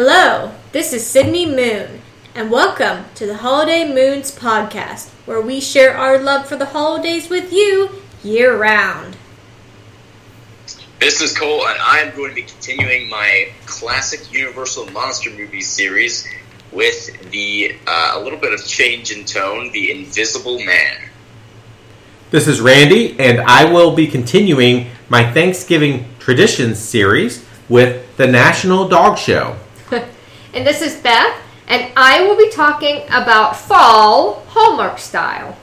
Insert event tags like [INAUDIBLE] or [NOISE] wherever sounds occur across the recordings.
Hello, this is Sydney Moon, and welcome to the Holiday Moons podcast, where we share our love for the holidays with you year round. This is Cole, and I am going to be continuing my classic Universal Monster movie series with the uh, a little bit of change in tone, The Invisible Man. This is Randy, and I will be continuing my Thanksgiving Traditions series with the National Dog Show. And this is Beth, and I will be talking about fall Hallmark style.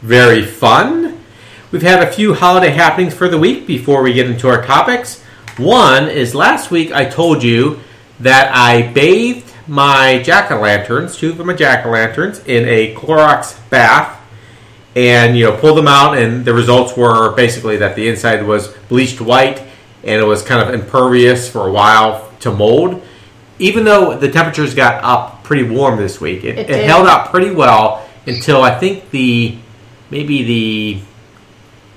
Very fun. We've had a few holiday happenings for the week before we get into our topics. One is last week I told you that I bathed my jack o' lanterns, two of my jack o' lanterns, in a Clorox bath and you know pulled them out and the results were basically that the inside was bleached white and it was kind of impervious for a while to mold even though the temperatures got up pretty warm this week it, It it, held up pretty well until i think the maybe the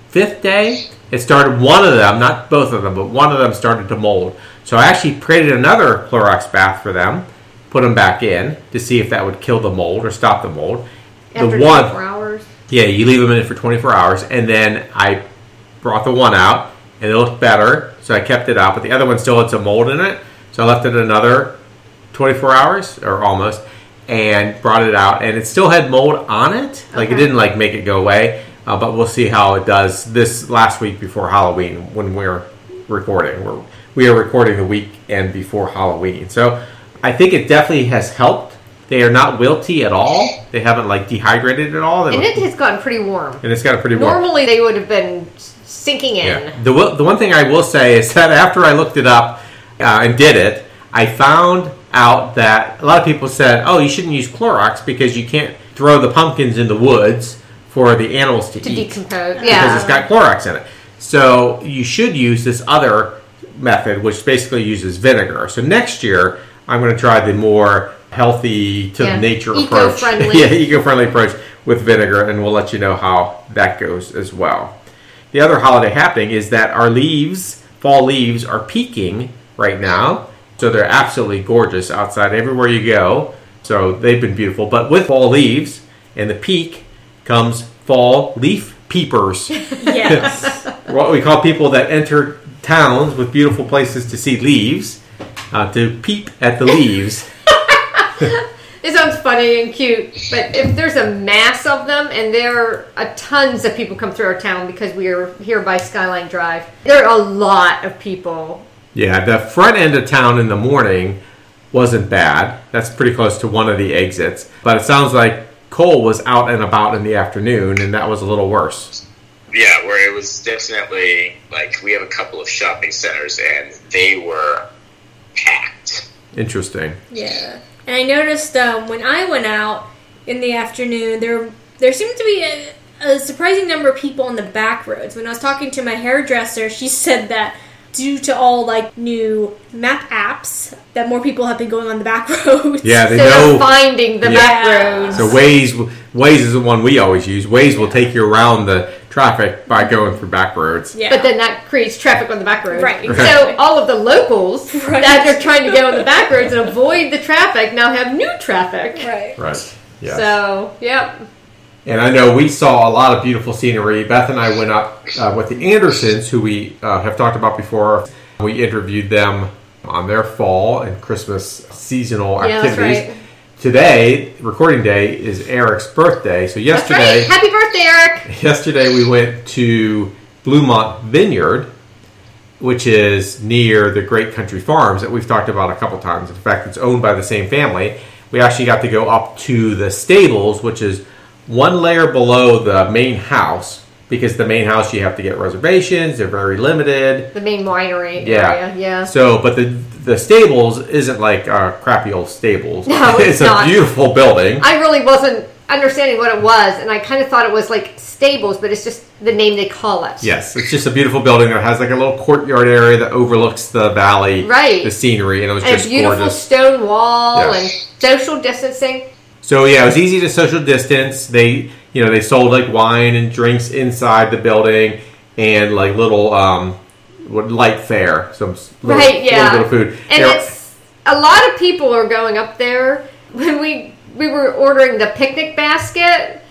fifth day it started one of them not both of them but one of them started to mold so i actually created another clorox bath for them put them back in to see if that would kill the mold or stop the mold After the one 24 hours. yeah, you leave them in it for 24 hours, and then I brought the one out, and it looked better, so I kept it out. But the other one still had some mold in it, so I left it another 24 hours or almost, and brought it out, and it still had mold on it. Like it didn't like make it go away, uh, but we'll see how it does this last week before Halloween when we're recording. We're we are recording the weekend before Halloween, so I think it definitely has helped. They are not wilty at all. They haven't like dehydrated at all. They And look- it has gotten pretty warm. and it's got a pretty warm. Normally they would have been sinking in. Yeah. The one- the one thing I will say is that after I looked it up uh, and did it, I found out that a lot of people said, "Oh, you shouldn't use Clorox because you can't throw the pumpkins in the woods for the animals to, To eat decompose. because Yeah. it's got Clorox in it." So you should use this other method, which basically uses vinegar. So next year, I'm going to try the more healthy to Yeah. nature approach. [LAUGHS] Yeah, eco-friendly approach with vinegar, and we'll let you know how that goes as well. The other holiday happening is that our leaves, fall leaves, are peaking right now. So they're absolutely gorgeous outside everywhere you go. So they've been beautiful. But with fall leaves and the peak comes fall leaf peepers. [LAUGHS] Yes. [LAUGHS] what we call people that enter towns with beautiful places to see leaves, uh, to peep at the leaves. [LAUGHS] It sounds funny and cute, but if there's a mass of them, and there are tons of people come through our town because we are here by Skyline Drive, there are a lot of people. Yeah, the front end of town in the morning wasn't bad. That's pretty close to one of the exits. But it sounds like Cole was out and about in the afternoon, and that was a little worse. Yeah, where it was definitely like we have a couple of shopping centers, and they were packed. Interesting. yeah. And I noticed um, when I went out in the afternoon, there there seemed to be a, a surprising number of people on the back roads. When I was talking to my hairdresser, she [LAUGHS] said that due to all like new map apps, that more people have been going on the back [LAUGHS] roads. Yeah, So they they're know. finding the Yeah. back roads. So Waze, Waze is the one we always use. Waze will take you around the traffic by going through back roads. Yeah. But then that creates traffic on the back roads. Right, So all of the locals [LAUGHS] Right. that are trying to get on the back roads and avoid the traffic now have new traffic. right. Right. Yeah. So, yep. And I know we saw a lot of beautiful scenery. Beth and I went up uh, with the Andersons, who we uh, have talked about before. We interviewed them on their fall and Christmas seasonal Yeah, activities. right. Today, recording day, is Eric's birthday. So yesterday, right. Happy birthday, Eric. [LAUGHS] yesterday we went to Bluemont Vineyard, which is near the Great Country Farms that we've talked about a couple times. In fact, it's owned by the same family. We actually got to go up to the stables, which is one layer below the main house, because the main house you have to get reservations. They're very limited. The main winery Yeah. area. Yeah. So, but the the stables isn't like uh, crappy old stables. No, it's a not. beautiful building. I really wasn't understanding what it was, and I kind of thought it was like stables, but it's just the name they call it. Yes, it's just a beautiful building that has like a little courtyard area that overlooks the valley, Right. The scenery, and it was And a just beautiful gorgeous. stone wall Yeah. and social distancing. So yeah, it was easy to social distance. They, you know, they sold like wine and drinks inside the building, and like little um, what light fare, some little, Right, yeah. little food. And There- it's a lot of people are going up there. When we we were ordering the picnic basket,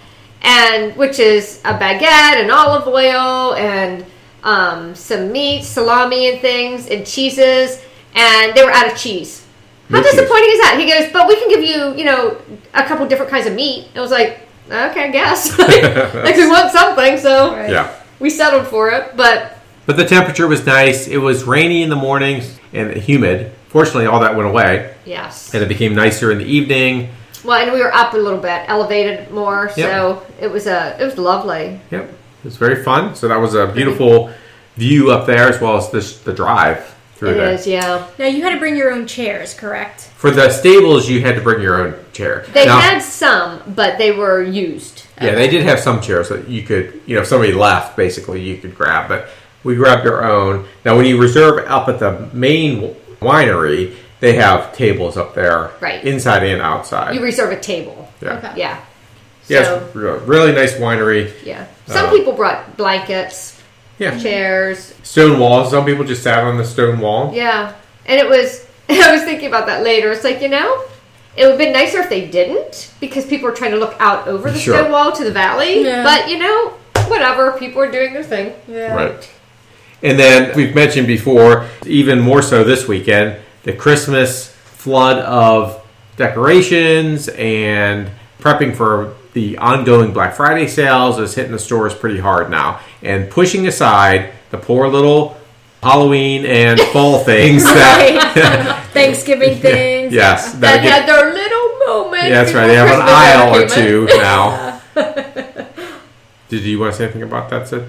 and which is a baguette and olive oil and um, some meat, salami and things, and cheeses, and they were out of cheese. How No cheese. disappointing is that? He goes, but we can give you, you know, a couple different kinds of meat. I was like, okay, I guess. [LAUGHS] [LAUGHS] like we want something, so Right. Yeah. we settled for it. But But the temperature was nice. It was rainy in the mornings and humid. Fortunately, all that went away, yes, and it became nicer in the evening. well, and we were up a little bit, elevated more, Yep. so it was a it was lovely. Yep, it was very fun. So that was a beautiful view up there, as well as this the drive through It there. is, yeah. Now you had to bring your own chairs, correct? For the stables, you had to bring your own chair. They Now- had some, but they were used. Yeah, they did have some chairs that you could, you know, if somebody left, basically, you could grab. But we grabbed our own. Now, when you reserve up at the main winery, they have tables up there, Right. inside and outside. You reserve a table. yeah, Okay. Yeah. So re- really nice winery. yeah, some Uh, people brought blankets, Yeah, chairs. stone walls. Some people just sat on the stone wall. Yeah, and it was. [LAUGHS] I was thinking about that later. It's like you know, it would have been nicer if they didn't because people are trying to look out over the Sure. stone wall to the valley. Yeah. But you know, whatever. People are doing their thing. Yeah. Right. And then we've mentioned before, even more so this weekend, the Christmas flood of decorations and prepping for the ongoing Black Friday sales is hitting the stores pretty hard now. And pushing aside the poor little Halloween and [LAUGHS] fall things that. [LAUGHS] Thanksgiving [LAUGHS] things. yes. That that get- had their little moment. yeah, that's right. They have an aisle or ever came in. two now. Did you want to say anything about that, Sid?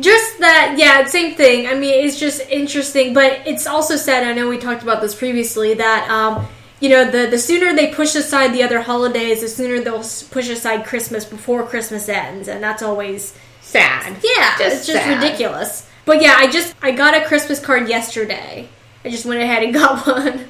Just that, yeah, same thing. I mean, it's just interesting, but it's also sad. I know we talked about this previously that um, you know the the sooner they push aside the other holidays, the sooner they'll push aside Christmas before Christmas ends, and that's always Sad. yeah, Just it's just sad. ridiculous. But yeah, I just I got a Christmas card yesterday. I just went ahead and [LAUGHS] got one,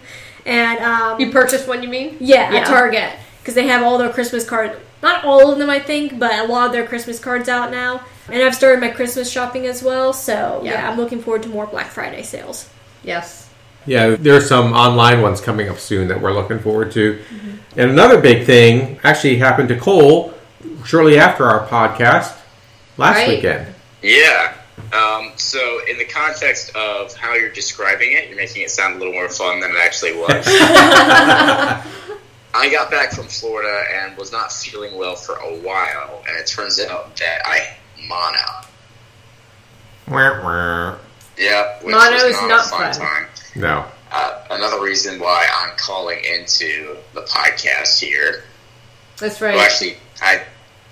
and um, You purchased one, you mean? yeah, Yeah. at Target because they have all their Christmas cards. Not all of them, I think, but a lot of their Christmas cards out now. And I've started my Christmas shopping as well, so yeah, Yeah. I'm looking forward to more Black Friday sales. Yes. Yeah, there's some online ones coming up soon that we're looking forward to. And another big thing actually happened to Cole shortly after our podcast last Right. weekend. Yeah. Um, so, in the context of how you're describing it, you're making it sound a little more fun than it actually was. [LAUGHS] I got back from Florida and was not feeling well for a while, and it turns out that I mono. Wah, wah. Yeah, which Mono was is not, not fun, fun. time. No. Uh, another reason why I'm calling into the podcast here. That's Well, right. actually, I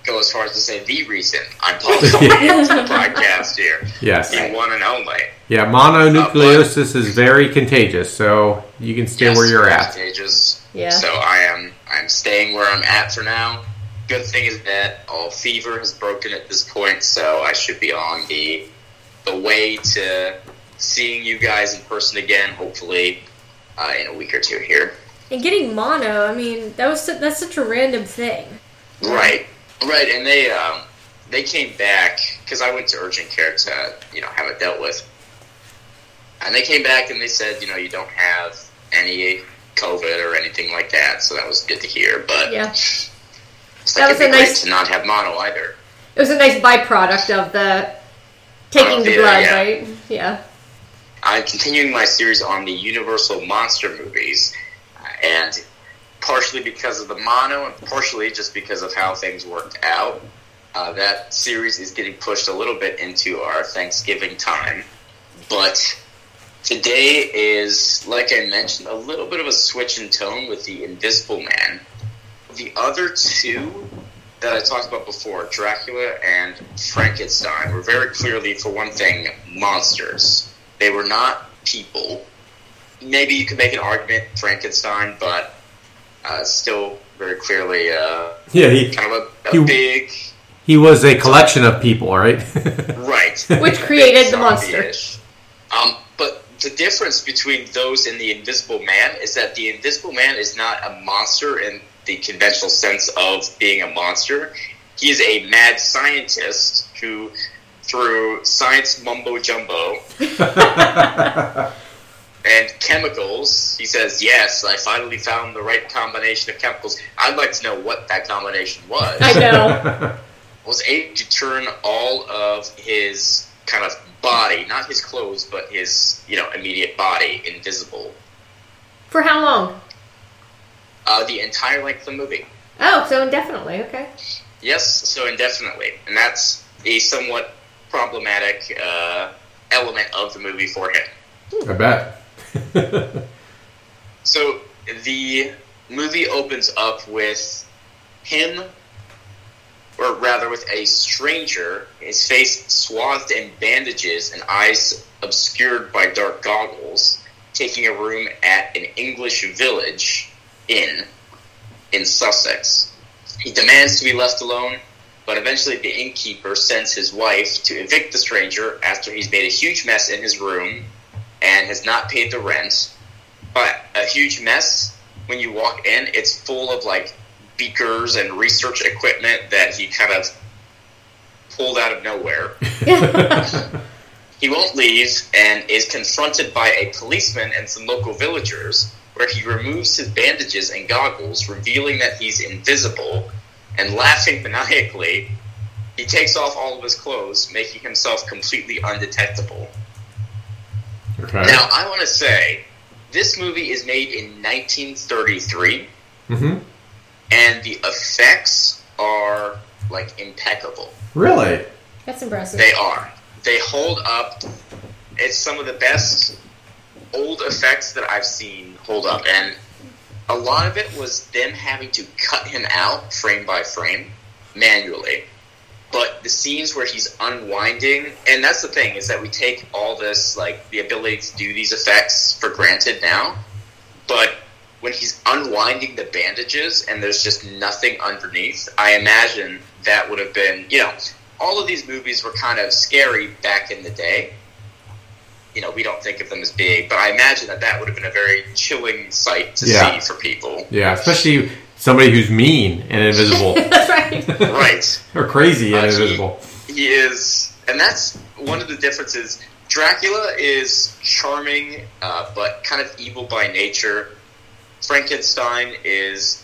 go as far as to say the reason I'm [LAUGHS] calling into the podcast here. Yes. The one and only. Yeah, mononucleosis is very contagious, so you can stay Yes, where you're at. Contagious. Yeah. So I am I'm staying where I'm at for now. Good thing is that all fever has broken at this point, so I should be on the the way to seeing you guys in person again, hopefully uh, in a week or two here. And getting mono, I mean, that was that's such a random thing. Right, right, and they um, they came back because I went to urgent care to you know have it dealt with, and they came back and they said you know you don't have any COVID or anything like that, so that was good to hear. But Yeah. it's That was a nice- to not have mono either. It was a nice byproduct of the taking Oh, the blood, yeah. right? Yeah. I'm continuing my series on the Universal monster movies, uh, and partially because of the mono, and partially just because of how things worked out, uh, that series is getting pushed a little bit into our Thanksgiving time. But today is, like I mentioned, a little bit of a switch in tone with the Invisible Man. The other two that I talked about before, Dracula and Frankenstein, were very clearly, for one thing, monsters. They were not people. Maybe you could make an argument Frankenstein, but uh, still very clearly uh, Yeah, he, kind of a, a You- big he was a collection of people, right? [LAUGHS] right. Which [LAUGHS] created the monster. Um, but the difference between those and the Invisible Man is that the Invisible Man is not a monster in the conventional sense of being a monster. He is a mad scientist who, through science mumbo jumbo, [LAUGHS] and chemicals. He says, "Yes, I finally found the right combination of chemicals. I'd like to know what that combination was." I know. [LAUGHS] was able to turn all of his kind of body, not his clothes, but his you know immediate body, invisible. For how long? Uh, the entire length of the movie. Oh, so indefinitely. Okay. Yes, so indefinitely, and that's a somewhat problematic uh, element of the movie for him. I bet. [LAUGHS] So the movie opens up with him, or rather with a stranger, his face swathed in bandages and eyes obscured by dark goggles, taking a room at an English village inn in Sussex. He demands to be left alone, but eventually the innkeeper sends his wife to evict the stranger after he's made a huge mess in his room and has not paid the rent but a huge mess when you walk in. It's full of like beakers and research equipment that he kind of pulled out of nowhere. [LAUGHS] he won't leave and is confronted by a policeman and some local villagers, where he removes his bandages and goggles, revealing that he's invisible, and laughing maniacally. He takes off all of his clothes, making himself completely undetectable. Okay. Now, I want to say this movie is made in 1933, hmm and the effects are like impeccable. Really? That's impressive. They are. They hold up. It's some of the best old effects that I've seen hold up, and a lot of it was them having to cut him out frame by frame manually. But the scenes where he's unwinding, and that's the thing is that we take all this like the ability to do these effects for granted now, but when he's unwinding the bandages and there's just nothing underneath, I imagine that would have been, you know, all of these movies were kind of scary back in the day. You know, we don't think of them as big, but I imagine that that would have been a very chilling sight to Yeah. see for people. Yeah, especially somebody who's mean and invisible, That's [LAUGHS] right. right. or crazy and Uh, invisible. He is, and that's one of the differences. Dracula is charming, uh, but kind of evil by nature. Frankenstein is.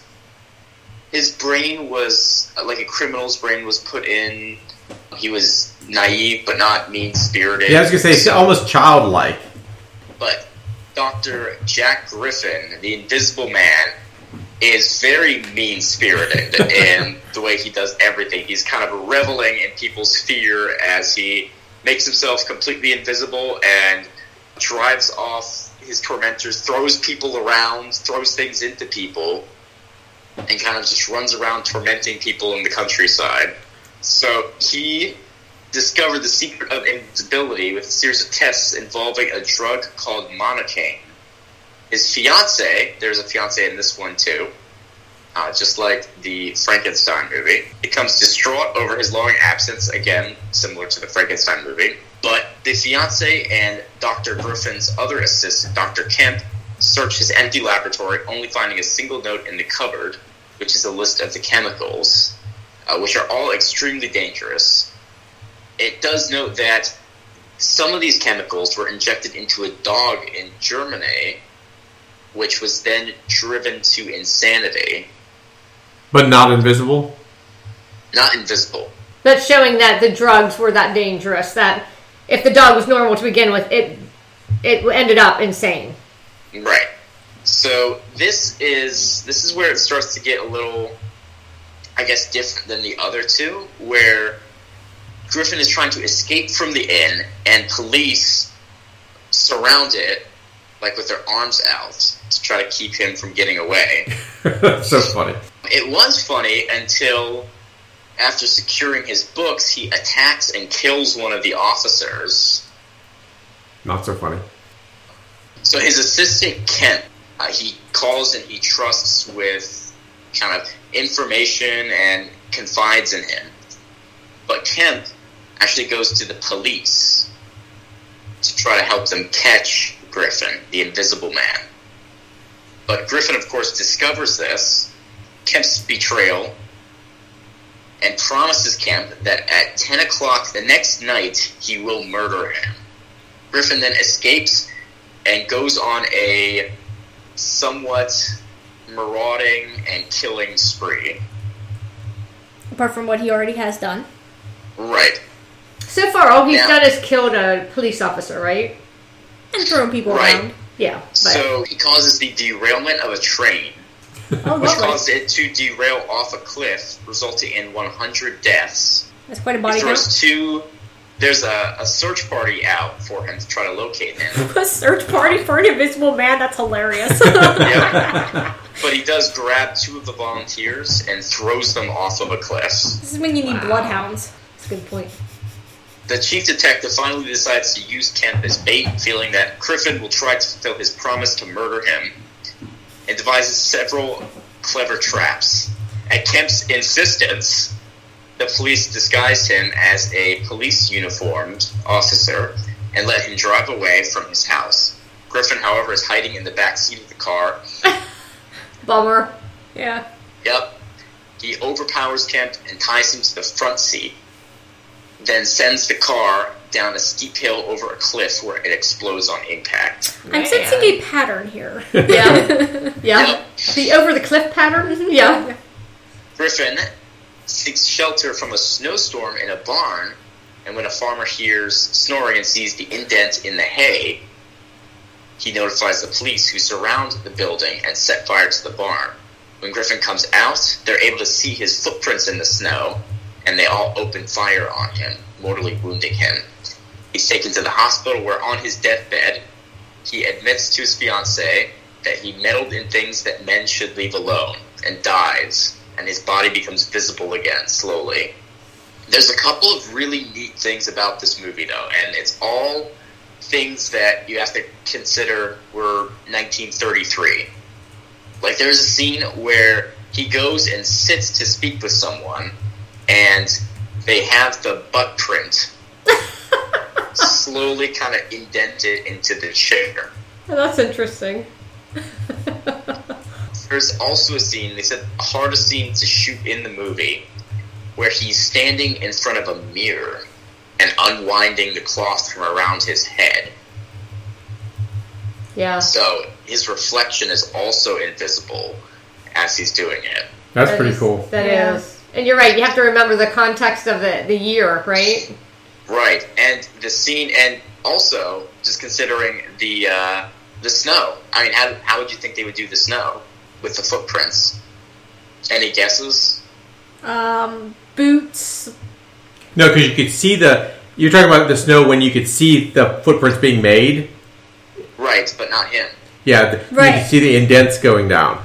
His brain was like a criminal's brain was put in. He was naive, but not mean spirited. Yeah, I was gonna say it's almost childlike. But Dr. Jack Griffin, the Invisible Man, is very mean spirited [LAUGHS] in the way he does everything. He's kind of reveling in people's fear as he makes himself completely invisible and drives off his tormentors, throws people around, throws things into people, and kind of just runs around tormenting people in the countryside. So he discovered the secret of invisibility with a series of tests involving a drug called monocane. His fiance, there's a fiance in this one too, uh, just like the Frankenstein movie, becomes distraught over his long absence, again, similar to the Frankenstein movie. But the fiance and Dr. Griffin's other assistant, Dr. Kemp, search his empty laboratory, only finding a single note in the cupboard, which is a list of the chemicals, uh, which are all extremely dangerous. It does note that some of these chemicals were injected into a dog in Germany, which was then driven to insanity. But not invisible? Not invisible. That's showing that the drugs were that dangerous. That if the dog was normal to begin with, it it ended up insane. Right. So this is this is where it starts to get a little I guess different than the other two, where Griffin is trying to escape from the inn and police surround it like with their arms out to try to keep him from getting away. [LAUGHS] so funny. It was funny until after securing his books, he attacks and kills one of the officers. Not so funny. So his assistant Kemp, uh, he calls and he trusts with kind of information and confides in him. But Kemp actually goes to the police to try to help them catch Griffin, the Invisible Man. But Griffin, of course, discovers this, Kemp's betrayal, and promises Kemp that at 10 o'clock the next night he will murder him. Griffin then escapes and goes on a somewhat marauding and killing spree. Apart from what he already has done. Right. So far, all he's Yeah. done is killed a police officer, right? And throwing people Right. around. Yeah. But So he causes the derailment of a train, Oh, which lovely. caused it to derail off a cliff, resulting in 100 deaths. That's quite a He body count. throws two. There's a, a search party out for him to try to locate him. [LAUGHS] A search party for an invisible man? That's hilarious. [LAUGHS] Yep. But he does grab two of the volunteers and throws them off of a cliff. This is when you need bloodhounds. that's a good point. The chief detective finally decides to use Kemp as bait, feeling that Griffin will try to fulfill his promise to murder him, and devises several clever traps. At Kemp's insistence, the police disguise him as a police uniformed officer and let him drive away from his house. Griffin, however, is hiding in the back seat of the car. [LAUGHS] Bummer. Yeah. Yep. He overpowers Kemp and ties him to the front seat, then sends the car down a steep hill over a cliff where it explodes on impact. I'm Man. sensing a pattern here. [LAUGHS] Yeah. Yeah. Yep. The over the cliff pattern? Yeah. Griffin seeks shelter from a snowstorm in a barn, and when a farmer hears snoring and sees the indent in the hay, he notifies the police who surround the building and set fire to the barn. When Griffin comes out, they're able to see his footprints in the snow, and they all open fire on him, mortally wounding him. He's taken to the hospital where, on his deathbed, he admits to his fiancee that he meddled in things that men should leave alone and dies, and his body becomes visible again slowly. There's a couple of really neat things about this movie, though, and it's all things that you have to consider were 1933. Like, there's a scene where he goes and sits to speak with someone, and they have the butt print [LAUGHS] slowly kind of indented into the chair. Oh, that's interesting. [LAUGHS] [LAUGHS] There's also a scene, they said, the hardest scene to shoot in the movie, where he's standing in front of a mirror and unwinding the cloth from around his head. Yeah. So his reflection is also invisible as he's doing it. That's That pretty is- cool. That Yeah. is. And you're right, you have to remember the context of the, the year, right? Right, and the scene, and also just considering the uh, the snow. I mean, how how would you think they would do the snow with the footprints? Any guesses? Um, boots. No, because you could see the. You're talking about the snow when you could see the footprints being made. Right, but not him. Yeah, the, you Right. could see the indents going down.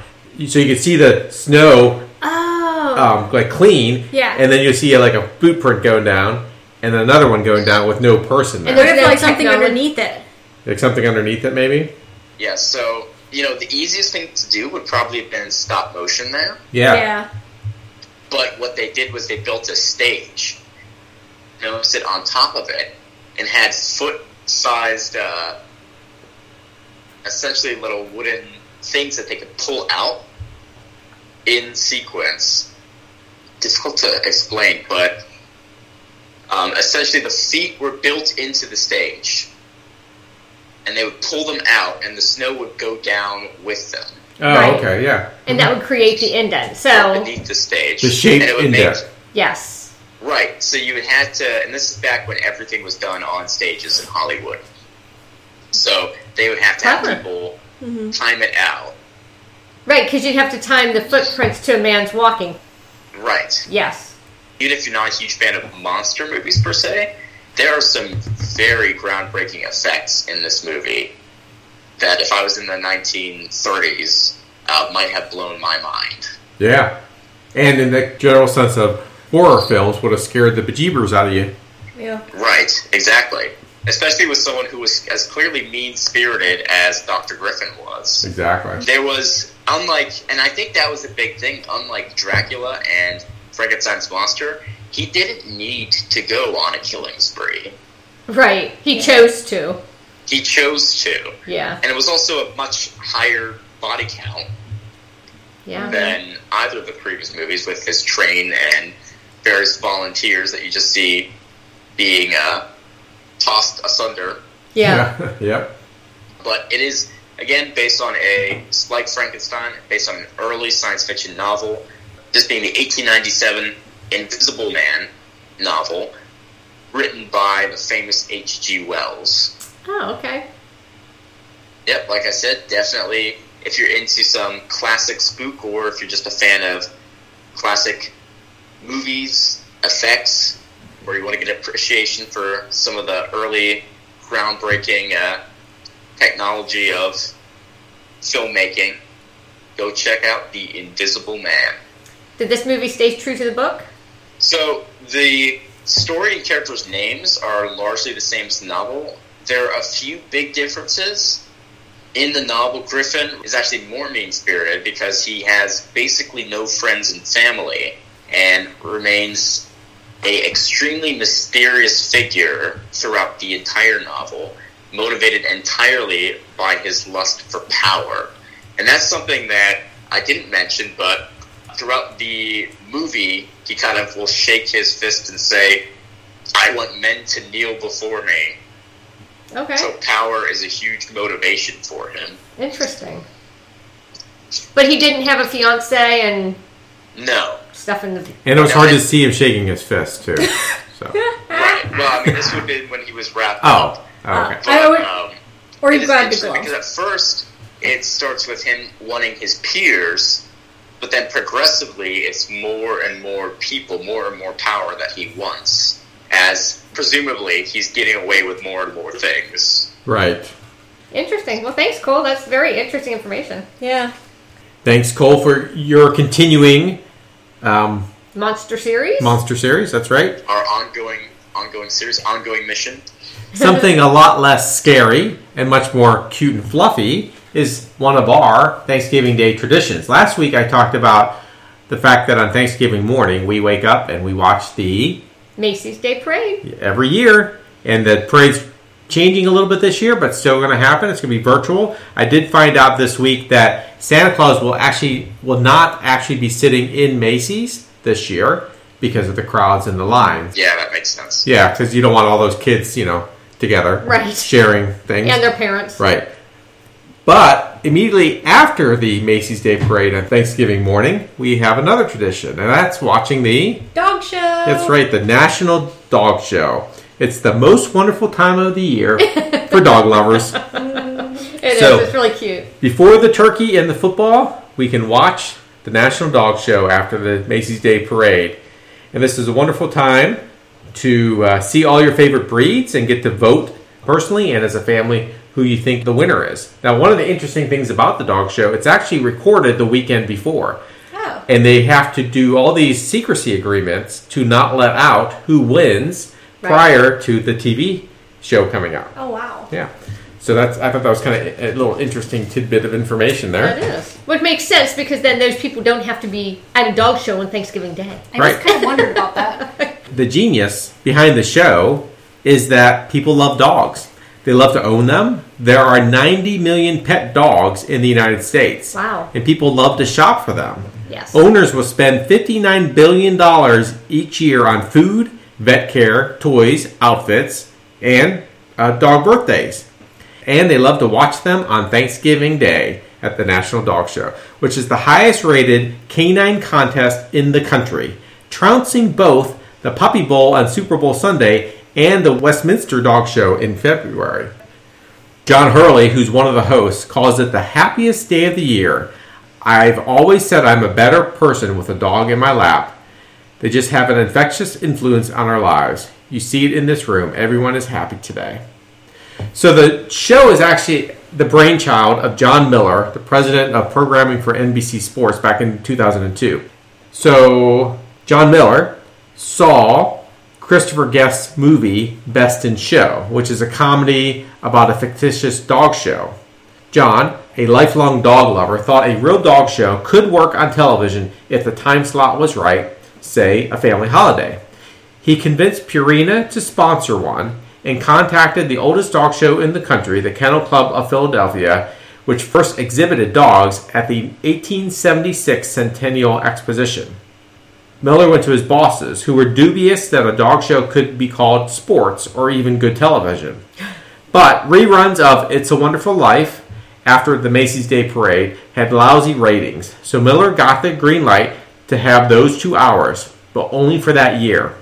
So you could see the snow Oh. um, like clean. Yeah. And then you see like a footprint going down, and then another one going down with no person And there. what if there's like something technology. underneath it? Like something underneath it, maybe. Yeah, so you know the easiest thing to do would probably have been stop motion there. Yeah. Yeah. But what they did was they built a stage, you know, sit on top of it, and had foot-sized, uh, essentially little wooden things that they could pull out in sequence. Difficult to explain, but um, essentially the feet were built into the stage, and they would pull them out, and the snow would go down with them Oh, Right. okay, yeah. And that would create the indent. So, beneath the stage. The shaped and it would indent. make yes. Right. So you would have to, and this is back when everything was done on stages in Hollywood. So they would have to have people Mm-hmm. time it out. Right, because you'd have to time the footprints to a man's walking. Right. Yes. Even if you're not a huge fan of monster movies per se, there are some very groundbreaking effects in this movie that, if I was in the 1930s, uh, might have blown my mind. Yeah. And in the general sense of horror films, would have scared the bejeebers out of you. Yeah. Right. Exactly. Especially with someone who was as clearly mean spirited as Dr. Griffin was. Exactly. there was unlike and i think that was a big thing unlike dracula and frankenstein's monster he didn't need to go on a killing spree Right. He chose to. he chose to Yeah. and it was also a much higher body count Yeah. than either of the previous movies with his train and various volunteers that you just see being uh, tossed asunder Yeah. [LAUGHS] yep. but it is again based on a like Frankenstein, based on an early science fiction novel. This being the 1897 Invisible Man novel, written by the famous H.G. Wells. Oh, okay. Yep, like I said, definitely if you're into some classic spook or if you're just a fan of classic movies, effects, or you want to get appreciation for some of the early groundbreaking uh, technology of filmmaking, go check out The Invisible Man. Did this movie stay true to the book? So the story and characters' names are largely the same as the novel. There are a few big differences. In the novel, Griffin is actually more mean spirited because he has basically no friends and family and remains a extremely mysterious figure throughout the entire novel, motivated entirely by his lust for power. And that's something that I didn't mention, but throughout the movie, he kind of will shake his fist and say, I want men to kneel before me. Okay. So power is a huge motivation for him. Interesting. But he didn't have a fiance and No. Stuff in the. And it was hard to see him shaking his fist too. So. Right. [LAUGHS] Well, I mean, this would have been when he was wrapped Oh. up. Okay. But, I would- um, Or it you is grabbed the glove. because at first it starts with him wanting his peers, but then progressively it's more and more people, more and more power that he wants, as presumably he's getting away with more and more things. Right. Interesting. Well, thanks, Cole. That's very interesting information. Yeah. Thanks, Cole, for your continuing um, Monster series. monster series. That's right. Our ongoing, ongoing series, ongoing mission. [LAUGHS] Something a lot less scary and much more cute and fluffy is one of our Thanksgiving Day traditions. Last week I talked about the fact that on Thanksgiving morning we wake up and we watch the Macy's Day Parade. every year, and the parade's changing a little bit this year, but still going to happen. It's going to be virtual. I did find out this week that Santa Claus will actually will not actually be sitting in Macy's this year because of the crowds and the lines. Yeah, that makes sense. Yeah, because you don't want all those kids, you know, together, Right. sharing things, And their parents. right. But immediately after the Macy's Day Parade on Thanksgiving morning, we have another tradition, and that's watching the Dog show. that's right, the National Dog Show. It's the most wonderful time of the year for dog lovers. [LAUGHS] It is. So- It's really cute. Before the turkey and the football, we can watch the National Dog Show after the Macy's Day Parade. And this is a wonderful time to uh, see all your favorite breeds and get to vote personally and as a family who you think the winner is. Now, one of the interesting things about the dog show, it's actually recorded the weekend before. Oh. And they have to do all these secrecy agreements to not let out who wins Right. prior to the TV show coming out. Oh wow. Yeah. So that's I thought that was kind of a little interesting tidbit of information there. there. is. Which makes sense because then those people don't have to be at a dog show on Thanksgiving Day. I Right. just kind of wondered about that. [LAUGHS] The genius behind the show is that people love dogs. They love to own them. There are 90 million pet dogs in the United States. Wow. And people love to shop for them. Yes. Owners will spend $59 billion each year on food, vet care, toys, outfits, and uh, dog birthdays. And they love to watch them on Thanksgiving Day at the National Dog Show, which is the highest rated canine contest in the country, trouncing both the Puppy Bowl on Super Bowl Sunday and the Westminster Dog Show in February. John Hurley, who's one of the hosts, calls it the happiest day of the year. I've always said I'm a better person with a dog in my lap. They just have an infectious influence on our lives. You see it in this room. Everyone is happy today. So the show is actually the brainchild of John Miller, the president of programming for NBC Sports back in 2002. So John Miller saw Christopher Guest's movie Best in Show, which is a comedy about a fictitious dog show. John, a lifelong dog lover, thought a real dog show could work on television if the time slot was right, say a family holiday. He convinced Purina to sponsor one and contacted the oldest dog show in the country, the Kennel Club of Philadelphia, which first exhibited dogs at the 1876 Centennial Exposition. Miller went to his bosses, who were dubious that a dog show could be called sports or even good television. But reruns of It's a Wonderful Life after the Macy's Day Parade had lousy ratings, so Miller got the green light to have those two hours, but only for that year.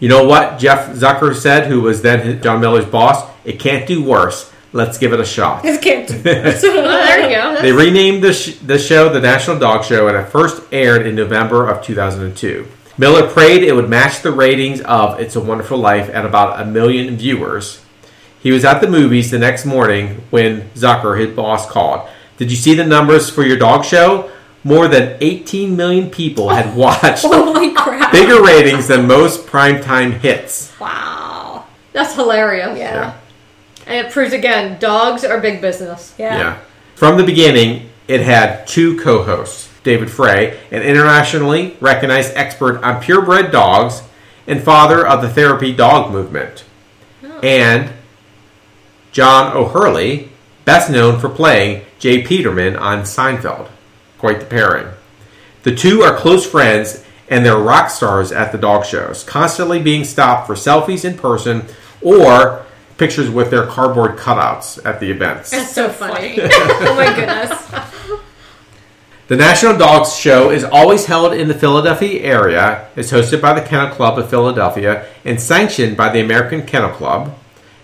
You know what Jeff Zucker said, who was then John Miller's boss? It can't do worse. Let's give it a shot. This can't. [LAUGHS] Oh, there you go. [LAUGHS] They renamed the, sh- the show the National Dog Show and it first aired in November of 2002. Miller prayed it would match the ratings of It's a Wonderful Life at about a million viewers. He was at the movies the next morning when Zucker, his boss, called. Did you see the numbers for your dog show? More than 18 million people had [LAUGHS] watched, oh Holy crap! bigger ratings than most primetime hits. Wow. That's hilarious. Yeah. And it proves again, dogs are big business. Yeah. Yeah. From the beginning, it had two co hosts David Frei, an internationally recognized expert on purebred dogs and father of the therapy dog movement, oh. and John O'Hurley, best known for playing J. Peterman on Seinfeld. Quite the pairing. The two are close friends and they're rock stars at the dog shows, constantly being stopped for selfies in person or pictures with their cardboard cutouts at the events. That's so funny. [LAUGHS] oh my goodness. The National Dogs Show is always held in the Philadelphia area. is hosted by the Kennel Club of Philadelphia and sanctioned by the American Kennel Club.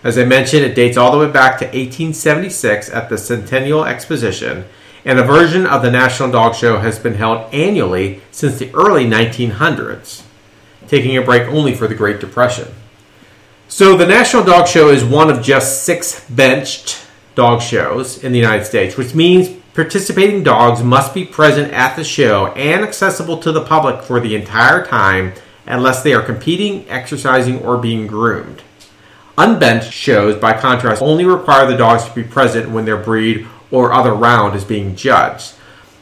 As I mentioned, it dates all the way back to 1876 at the Centennial Exposition, and a version of the National Dog Show has been held annually since the early 1900s, taking a break only for the Great Depression. So, the National Dog Show is one of just six benched dog shows in the United States, which means participating dogs must be present at the show and accessible to the public for the entire time unless they are competing, exercising, or being groomed. Unbenched shows, by contrast, only require the dogs to be present when their breed or other round is being judged.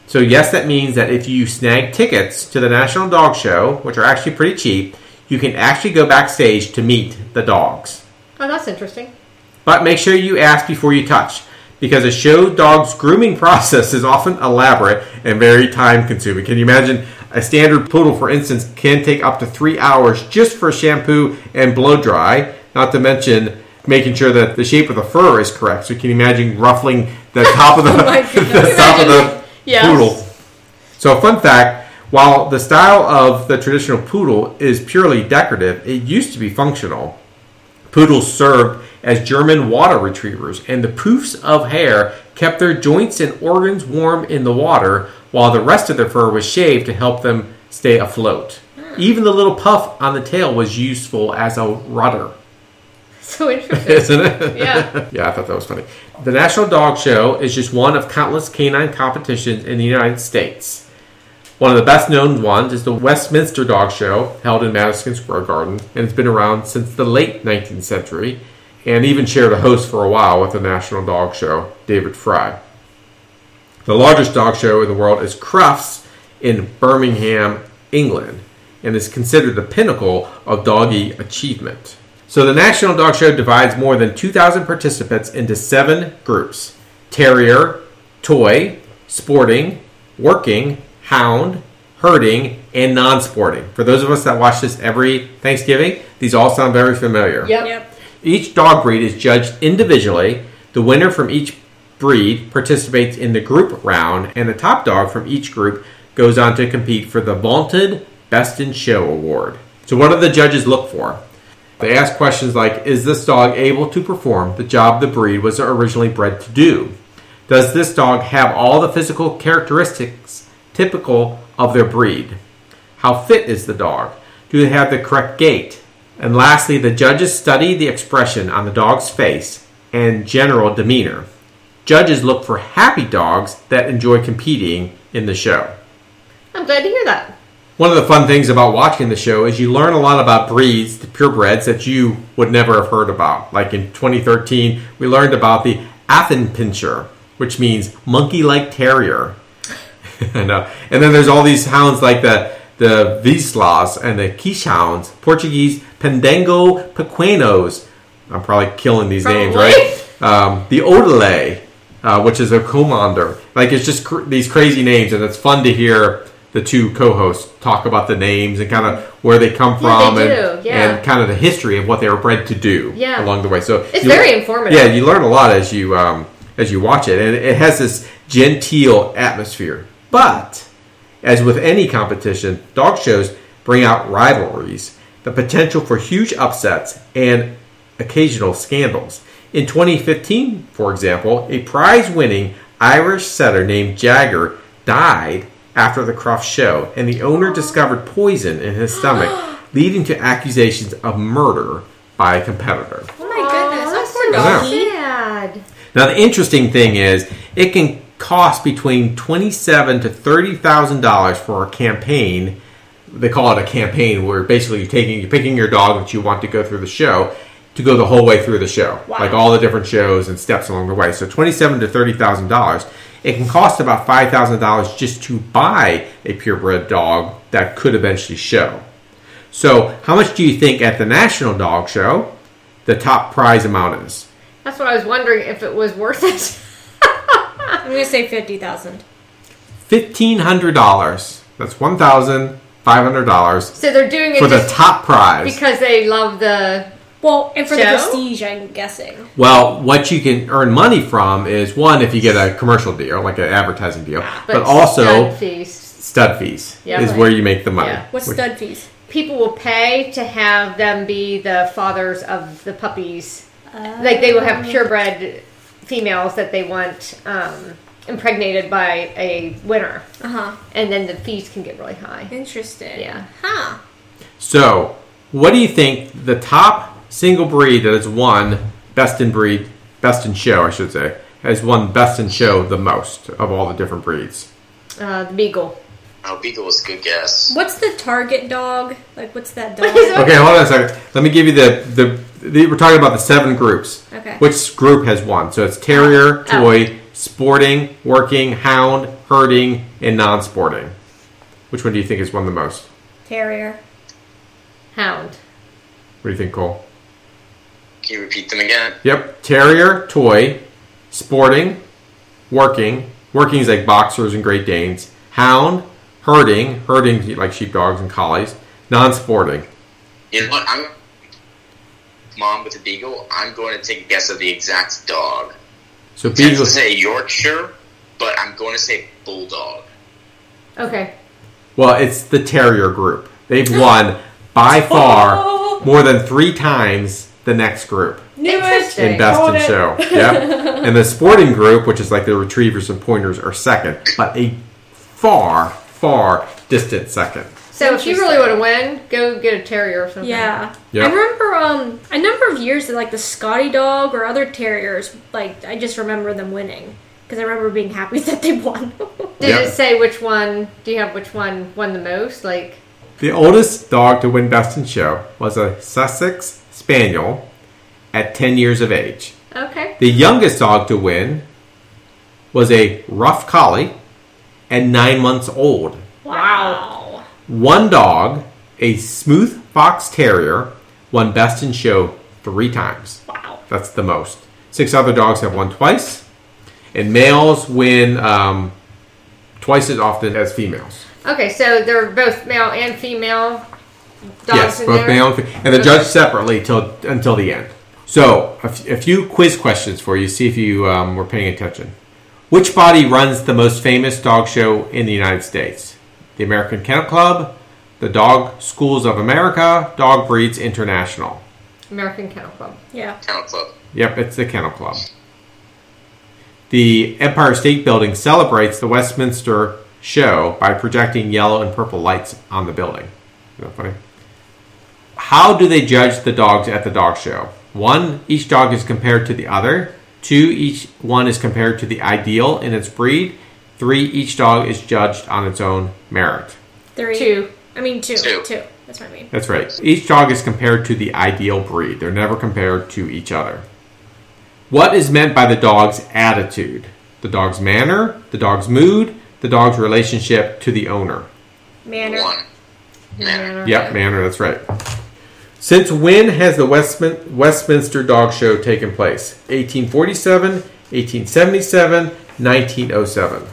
So, yes, that means that if you snag tickets to the National Dog Show, which are actually pretty cheap, you can actually go backstage to meet the dogs. Oh, that's interesting. But make sure you ask before you touch, because a show dog's grooming [LAUGHS] process is often elaborate and very time consuming. Can you imagine a standard poodle, for instance, can take up to three hours just for shampoo and blow dry, not to mention making sure that the shape of the fur is correct. So can you can imagine ruffling the top of the, [LAUGHS] oh my [LAUGHS] the top of the Yes. poodle. So, fun fact while the style of the traditional poodle is purely decorative, it used to be functional. Poodles served as German water retrievers, and the poofs of hair kept their joints and organs warm in the water, while the rest of their fur was shaved to help them stay afloat. Hmm. Even the little puff on the tail was useful as a rudder. [LAUGHS] So interesting. Isn't it? Yeah. [LAUGHS] yeah, I thought that was funny. The National Dog Show is just one of countless canine competitions in the United States. One of the best known ones is the Westminster Dog Show, held in Madison Square Garden, and it's been around since the late 19th century, and even shared a host for a while with the National Dog Show, David Frei. The largest dog show in the world is Crufts in Birmingham, England, and is considered the pinnacle of doggy achievement. So the National Dog Show divides more than 2,000 participants into seven groups terrier, toy, sporting, working, hound, herding, and non sporting. For those of us that watch this every Thanksgiving, these all sound very familiar. Yep. Yep. Each dog breed is judged individually. The winner from each breed participates in the group round, and the top dog from each group goes on to compete for the vaunted Best in Show award. So, what do the judges look for? They ask questions like Is this dog able to perform the job the breed was originally bred to do? Does this dog have all the physical characteristics typical of their breed? How fit is the dog? Do they have the correct gait? And lastly, the judges study the expression on the dog's face and general demeanor. Judges look for happy dogs that enjoy competing in the show. I'm glad to hear that. One of the fun things about watching the show is you learn a lot about breeds, the purebreds that you would never have heard about. Like in 2013, we learned about the Affenpinscher, which means monkey-like terrier. [LAUGHS] I know. And then there's all these hounds like the the Vizslas and the Quiche Portuguese Pendango Pequenos. I'm probably killing these names, right? Um, the Odelay, uh, which is a commander. Like it's just cr- these crazy names, and it's fun to hear the two co-hosts talk about the names and kind of where they come Yeah, from they and, yeah. and kind of the history of what they were bred to do Yeah. along the way. So It's very informative. Yeah, you learn a lot as you um, as you watch it, and it has this genteel atmosphere. But as with any competition, dog shows bring out rivalries, the potential for huge upsets, and occasional scandals. In 2015, for example, a prize-winning Irish setter named Jagger died after the Crufts show, and the owner discovered poison in his stomach, [GASPS] leading to accusations of murder by a competitor. Oh my goodness, that's that's poor doggy. sad. Now the interesting thing is it can cost between twenty-seven to thirty thousand dollars for a campaign. They call it a campaign where basically you're taking you're picking your dog that you want to go through the show to go the whole way through the show, Wow. like all the different shows and steps along the way. So twenty-seven to thirty thousand dollars. It can cost about five thousand dollars just to buy a purebred dog that could eventually show. So, how much do you think at the National Dog Show the top prize amount is? That's what I was wondering if it was worth it. I'm gonna say fifty thousand. fifteen hundred dollars. That's one thousand five hundred dollars So they're doing it for the top prize. because they love the. Well, and for the prestige, I'm guessing. well, what you can earn money from is one if you get a commercial deal, like an advertising deal, but, also stud fees. stud fees Yeah, is right. where you make the money. Yeah. What's Which- stud fees? People will pay to have them be the fathers of the puppies. Like they will have purebred females that they want um, impregnated by a winner, Uh huh. and then the fees can get really high. Interesting. Yeah. Huh. So, what do you think the top single breed that has won best in breed, best in show, I should say, has won best in show the most of all the different breeds? Uh, the beagle. Oh, Beagle was a good guess. What's the target dog? Like, what's that [LAUGHS] dog? Okay, hold on a second. Let me give you the, the, the we're talking about the seven groups. Okay. Which group has won? So it's terrier, toy, sporting, working, hound, herding, and non-sporting. Which one do you think has won the most? Terrier. Hound. What do you think, Cole? Can you repeat them again? Yep, terrier, toy, sporting, working. Working is like boxers and Great Danes. Hound, herding, herding like sheepdogs and collies. Non-sporting. You know what? I'm mom with a Beagle. I'm going to take a guess of the exact dog. So I'm going to beagles. say Yorkshire, but I'm going to say Bulldog. Okay. Well, it's the terrier group. They've won by far [LAUGHS] more than three times the next group. Interesting. in best Called in it. show. [LAUGHS] Yep. and the sporting group, which is like the retrievers and pointers, are second, but a far, far distant second. So if you really want to win, go get a terrier or something. Yeah. Yeah. I remember um a number of years that like the Scotty dog or other terriers, like I just remember them winning because I remember being happy [LAUGHS] that they won. Did Yeah. it say which one? Do you have which one won the most? Like, The oldest dog to win best in show was a Sussex Spaniel at 10 years of age. okay. The youngest dog to win was a rough collie at nine months old. wow. One dog, a smooth fox terrier, won best in show three times. Wow. That's the most. Six other dogs have won twice, and males win um, twice as often as females. Okay, so they're both male and female dogs yes, in both there. male and female, and they're judged separately till until the end. So, a, f- a few quiz questions for you. See if you um, were paying attention. Which body runs the most famous dog show in the United States? The American Kennel Club, the Dog Schools of America, Dog Breeds International. American Kennel Club. Yeah. Kennel Club. Yep, it's the Kennel Club. The Empire State Building celebrates the Westminster show by projecting yellow and purple lights on the building. Isn't that funny? How do they judge the dogs at the dog show? One, each dog is compared to the other. Two, each one is compared to the ideal in its breed. Three, each dog is judged on its own merit. Three. Two. I mean two. Two. Two. That's what I mean. That's right. Each dog is compared to the ideal breed. They're never compared to each other. What is meant by the dog's attitude? The dog's manner, the dog's mood, the dog's relationship to the owner. Manner. One. Manner. Yep, manner, that's right. Since when has the Westmin- Westminster Dog Show taken place? 1847, 1877, 1907.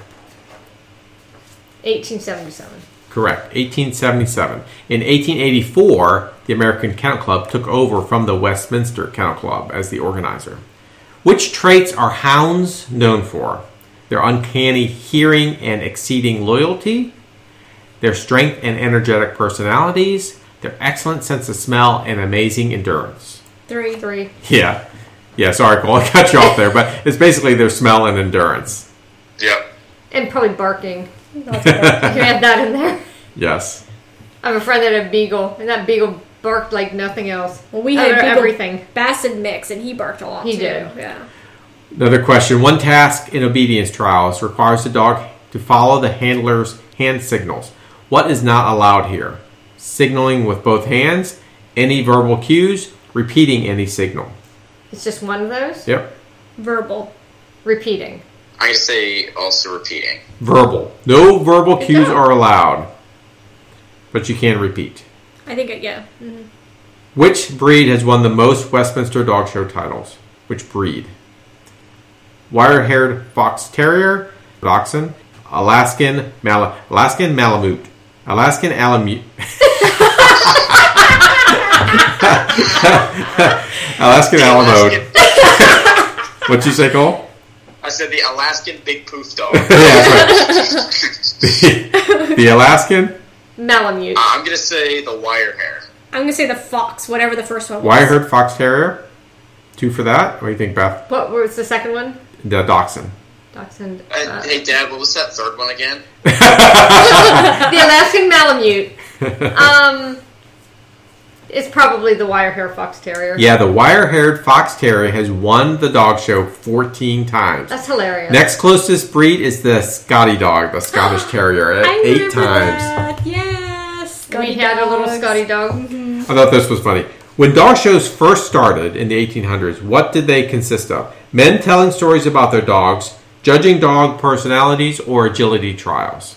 1877. Correct. 1877. In 1884, the American Kennel Club took over from the Westminster Kennel Club as the organizer. Which traits are hounds known for? Their uncanny hearing and exceeding loyalty, their strength and energetic personalities, their excellent sense of smell, and amazing endurance. Three. Three. Yeah. Yeah, sorry, Cole, I cut you off there, but it's basically their smell and endurance. Yep. And probably barking. That's [LAUGHS] four. You add that in there. Yes. I have a friend that had a beagle, and that beagle barked like nothing else. well, we had Over Beagle everything. Basset mix, and he barked a lot. He too. did. Yeah. Another question. One task in obedience trials requires the dog to follow the handler's hand signals. What is not allowed here? Signaling with both hands, any verbal cues, repeating any signal. It's just one of those. Yep. Verbal. Repeating. I'm going to say also repeating. Verbal. No verbal Good cues job. are allowed, but you can repeat. I think it. Yeah. Mhm. Which breed has won the most Westminster Dog Show titles? Which breed? Wire-haired Fox Terrier, Dachshund, Alaskan Mal- Alaskan Malamute, Alaskan Alamute, [LAUGHS] Alaskan Alamode. [LAUGHS] What'd you say, Cole? I said the Alaskan Big Poof Dog. [LAUGHS] yeah, that's right. the, the Alaskan Malamute. Uh, I'm going to say the wire hair. I'm gonna say the fox, whatever the first one was. Wire-haired Fox Terrier. Two for that. What do you think, Beth? What was the second one? The Dachshund. Dachshund. Uh, hey, Dad, what was that third one again? [LAUGHS] [LAUGHS] the Alaskan Malamute. [LAUGHS] Um, it's probably the wire hair fox terrier. Yeah, the wire-haired Fox Terrier has won the dog show 14 times. That's hilarious. Next closest breed is the Scotty dog, the Scottish [GASPS] Terrier, at I eight remember times. That. Yes. we Scotty had a little. Scotty dog. I thought this was funny. When dog shows first started in the 1800s, what did they consist of? Men telling stories about their dogs, judging dog personalities, or agility trials?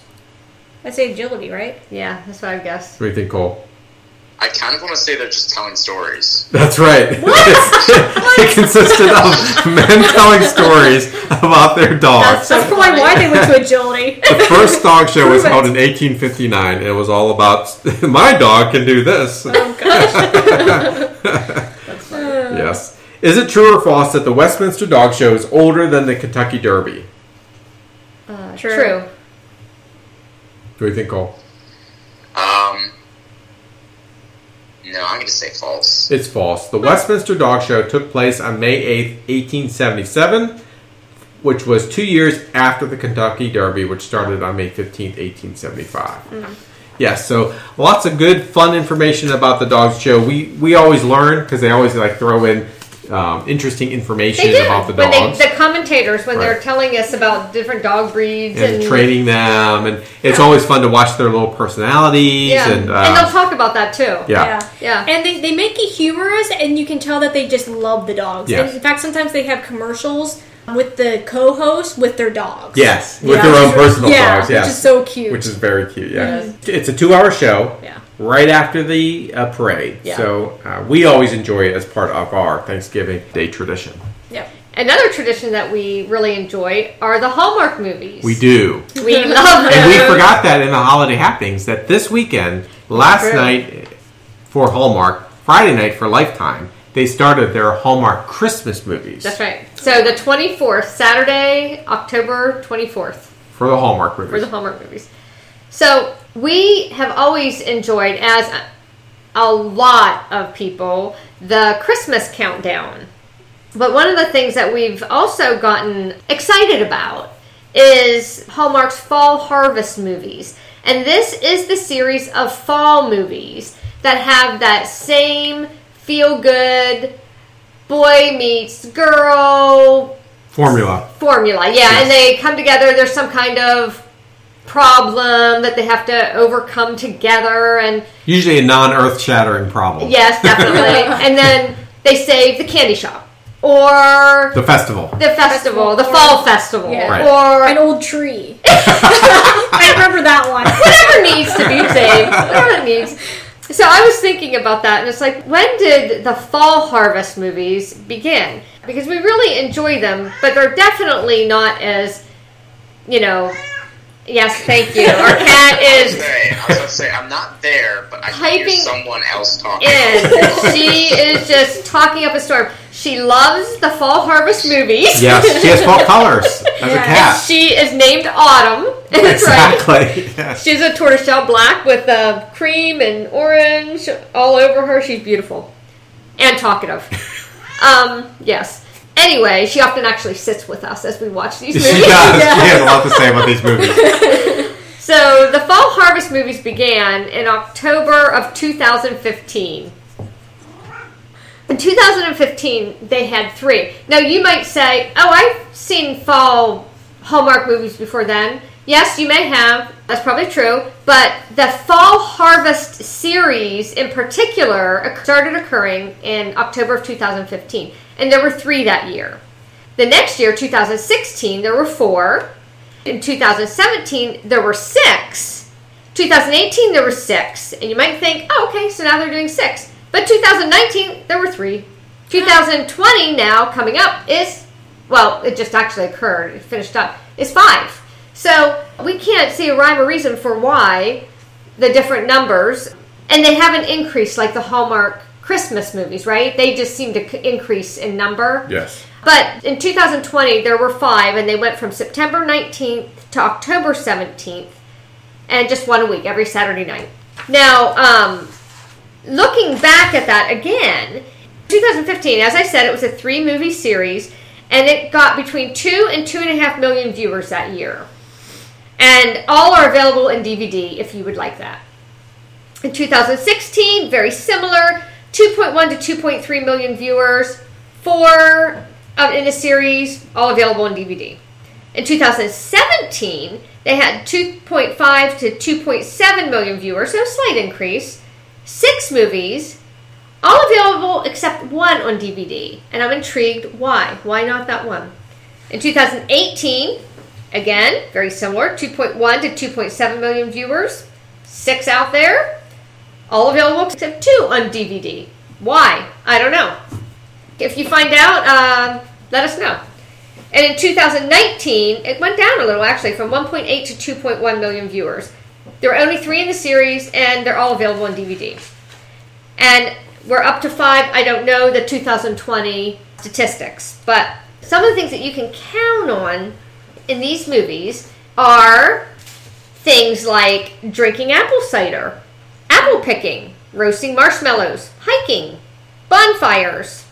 I'd say agility, right? Yeah, that's what I guessed. What do you think, Cole? I kind of want to say they're just telling stories. That's right. [LAUGHS] What? [LAUGHS] it consisted of men telling stories about their dogs. That's probably why they went to agility. [LAUGHS] The first dog show was held in 1859, and it was all about my dog can do this. oh gosh. Yes. Is it true or false that the Westminster Dog Show is older than the Kentucky Derby? Uh, True. true. What do you think, Cole? Um, no, I'm going to say false. It's false. The Westminster Dog Show took place on May 8th, 1877, which was two years after the Kentucky Derby, which started on May 15th, 1875. Yes, so lots of good, fun information about the dog show. We we always learn because they always like throw in um, interesting information They do. about the when dogs. they, the commentators, when they're telling us about different dog breeds and and, training them, and it's always fun to watch their little personalities. yeah, and, and, uh, they'll talk about that too. yeah. Yeah. And they, they make it humorous, and you can tell that they just love the dogs. Yes. And in fact, sometimes they have commercials with the co-host with their dogs. Yes, with Yeah, their own personal yeah, dogs. Yes, which is so cute. which is very cute. Yeah, Yes. it's a two-hour show. Yeah. Right after the uh, parade. Yeah. So uh, we always enjoy it as part of our Thanksgiving Day tradition. Yep. Another tradition that we really enjoy are the Hallmark movies. We do. We [LAUGHS] love them. And we forgot that in the holiday happenings that this weekend, last True. night for Hallmark, Friday night for Lifetime, they started their Hallmark Christmas movies That's right. So the 24th, Saturday, October 24th, for the Hallmark movies. for the Hallmark movies. So we have always enjoyed, as a, lot of people, the Christmas countdown. But one of the things that we've also gotten excited about is Hallmark's Fall Harvest movies. And this is the series of fall movies that have that same feel good boy meets girl Formula. formula. Yeah, Yes. and they come together. There's some kind of problem that they have to overcome together, and Usually a non-earth shattering problem. yes, definitely. [LAUGHS] and then they save the candy shop or The festival. the festival, the or- fall festival, Yeah. Right. or An old tree. [LAUGHS] I remember that one. whatever needs to be saved, whatever it needs. So I was thinking about that, and it's like, when did the fall harvest movies begin? Because we really enjoy them, but they're definitely not as, you know, Yes, thank you. Our cat is say, I was going to say, I'm not there, but I can hear someone else talking. in. She is just talking up a storm. She loves the fall harvest movies. Yes, she has fall colors as a Yeah. cat. She is named Autumn. [LAUGHS] That's right. Exactly. Yes. She's a tortoiseshell black with uh, cream and orange all over her. She's beautiful and talkative. [LAUGHS] um, yes. Anyway, she often actually sits with us as we watch these movies. She does. [LAUGHS] She has a lot to say about these movies. [LAUGHS] So the Fall Harvest movies began in October of 2015. In 2015, they had three. Now you might say, "Oh, I've seen fall Hallmark movies before then." Yes, you may have. That's probably true. But the Fall Harvest series, in particular, started occurring in October of 2015, and there were three that year. The next year, 2016, there were four. In 2017, there were six. 2018, there were six. And you might think, oh, okay, so now they're doing six. But 2019, there were three. 2020 now coming up is, well, it just actually occurred, it finished up, is five. So we can't see a rhyme or reason for why the different numbers, and they haven't increased like the Hallmark Christmas movies, right? They just seem to increase in number. Yes. But in 2020, there were five, and they went from September 19th to October 17th, and just one a week, every Saturday night. Now, um, looking back at that again, 2015, as I said, it was a three movie series, and it got between two and two and a half million viewers that year. And all are available in DVD if you would like that. In 2016, very similar, 2.1 to 2.3 million viewers, four uh, in a series, all available on DVD. In 2017, they had 2.5 to 2.7 million viewers, so a slight increase. Six movies, all available except one on DVD. And I'm intrigued why. Why not that one? In 2018, again, very similar 2.1 to 2.7 million viewers, six out there, all available except two on DVD. Why? I don't know. If you find out, uh, let us know. And in 2019, it went down a little actually from 1.8 to 2.1 million viewers. There are only three in the series, and they're all available on DVD. And we're up to five. I don't know the 2020 statistics, but some of the things that you can count on in these movies are things like drinking apple cider, apple picking, roasting marshmallows, hiking, bonfires,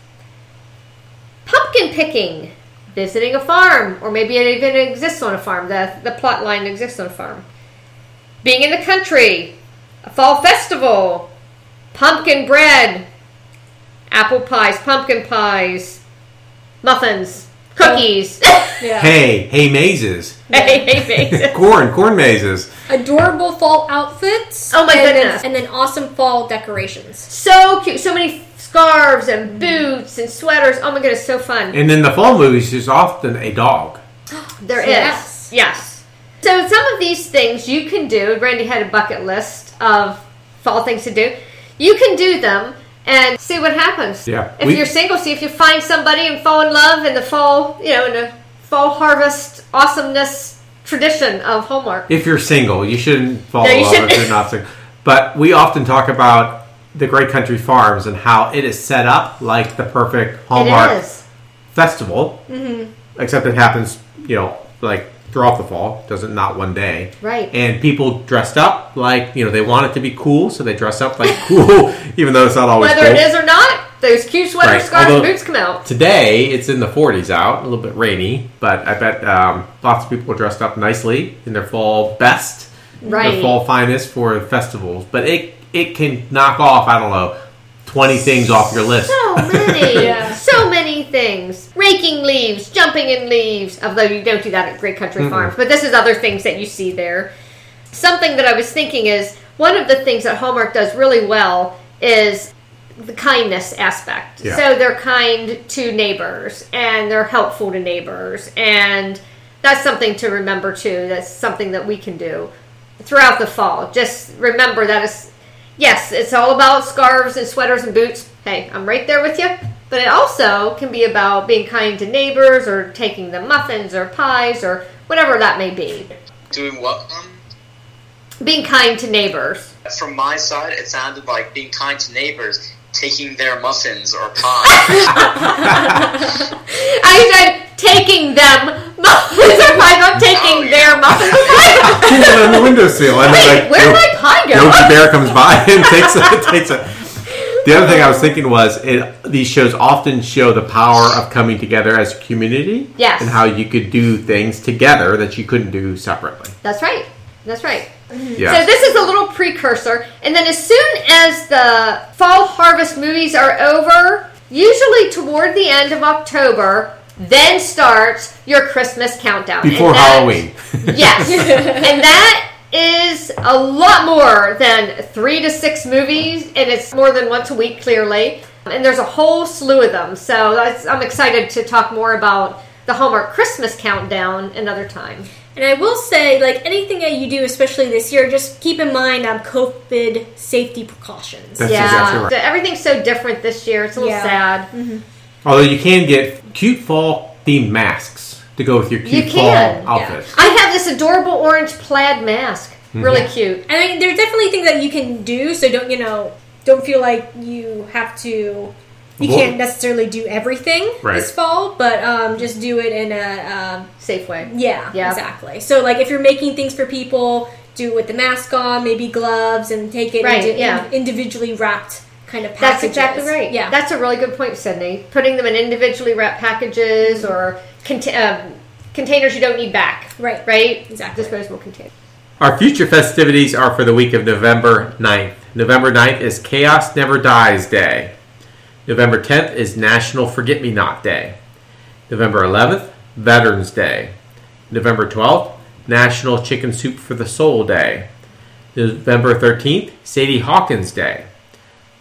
pumpkin picking, visiting a farm, or maybe it even exists on a farm. The, the plot line exists on a farm. Being in the country, a fall festival, pumpkin bread, apple pies, pumpkin pies, muffins, cookies. [LAUGHS] Yeah. Hey, hay mazes, hey, hey, hey. [LAUGHS] corn, corn mazes. Adorable fall outfits. Oh my and goodness. Then, and then awesome fall decorations. So cute. So many scarves and boots and sweaters. Oh my goodness, so fun. And in the fall movies, there's often a dog. [GASPS] There is. Yes. Yes. So some of these things you can do. Randy had a bucket list of fall things to do. You can do them and see what happens. Yeah. If We- you're single, see if you find somebody and fall in love in the fall, you know, in the fall harvest awesomeness tradition of Hallmark. If you're single, you shouldn't fall No, in love if shouldn't. you're not single. But we often talk about the Great Country Farms and how it is set up like the perfect Hallmark festival. Mm-hmm. Except it happens, you know, like throughout the fall. Doesn't not one day. Right. And people dressed up like you know they want it to be cool, so they dress up like [LAUGHS] cool, even though it's not always Whether cool. it is or not, those cute sweater Right, scarves and boots come out. Today it's in the 40s out, a little bit rainy, but I bet um, lots of people are dressed up nicely in their fall best, Right. their fall finest for festivals. But it it can knock off I don't know twenty things off your list. So many, Yeah. [LAUGHS] so many things. Raking leaves, jumping in leaves. Although you don't do that at Great Country Farms, but this is other things that you see there. Something that I was thinking is one of the things that Hallmark does really well is the kindness aspect. Yeah. So they're kind to neighbors and they're helpful to neighbors, and that's something to remember too. That's something that we can do throughout the fall. Just remember that it's yes, it's all about scarves and sweaters and boots. Hey, I'm right there with you. But it also can be about being kind to neighbors or taking the muffins or pies or whatever that may be. Doing what? Um, Being kind to neighbors. from my side, it sounded like being kind to neighbors, taking their muffins or pies. [LAUGHS] [LAUGHS] I said taking them muffins or pie, not taking Oh, yeah. their muffins or pie. Put it on the windowsill, and Wait, then like where'd my pie go? Yogi Bear comes by and takes a, [LAUGHS] takes a. The other thing I was thinking was it. These shows often show the power of coming together as a community, Yes. and how you could do things together that you couldn't do separately. That's right. That's right. Yeah. So this is a little precursor, and then as soon as the fall harvest movies are over, usually toward the end of October, then starts your Christmas countdown. Before Halloween. Yes, [LAUGHS] and that is a lot more than three to six movies, and it's more than once a week, clearly. And there's a whole slew of them. So that's, I'm excited to talk more about the Hallmark Christmas countdown another time. And I will say, like anything that you do, especially this year, just keep in mind um, COVID safety precautions. That's yeah, exactly right. So everything's so different this year. It's a little Yeah. sad. Although you can get cute fall themed masks to go with your cute You fall can, yeah. I have this adorable orange plaid mask. Really cute. And I mean, there's definitely things that you can do, so don't you know? Don't feel like you have to. You Well- can't necessarily do everything Right. this fall, but um, just do it in a um, Safe way. yeah, Yeah. exactly. So like if you're making things for people, do it with the mask on, maybe gloves, and take it Right, into yeah. in- individually wrapped kind of That's exactly right. Yeah, That's a really good point, Sydney. Putting them in individually wrapped packages or cont- um, containers you don't need back. Right. Right? Exactly. Disposable containers. Our future festivities are for the week of November 9th. November 9th is Chaos Never Dies Day. November 10th is National Forget Me Not Day. November 11th, Veterans Day. November 12th, National Chicken Soup for the Soul Day. November 13th, Sadie Hawkins Day.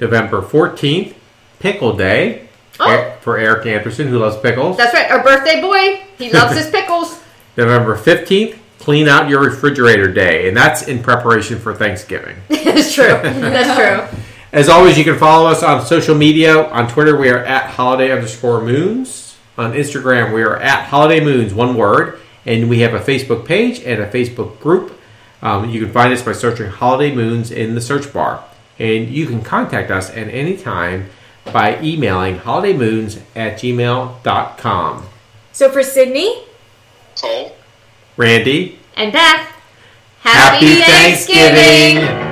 November 14th, Pickle Day Oh. for Eric Anderson, who loves pickles. That's right. Our birthday boy. He loves his pickles. [LAUGHS] November 15th, Clean Out Your Refrigerator Day, and that's in preparation for Thanksgiving. [LAUGHS] it's true. That's true. [LAUGHS] As always, you can follow us on social media. On Twitter, we are at holiday underscore moons. On Instagram, we are at holiday moons, one word. And we have a Facebook page and a Facebook group. Um, you can find us by searching holiday moons in the search bar. And you can contact us at any time by emailing holidaymoons at gmail.com. so for Sydney, Cole? Randy, And Beth, Happy Thanksgiving.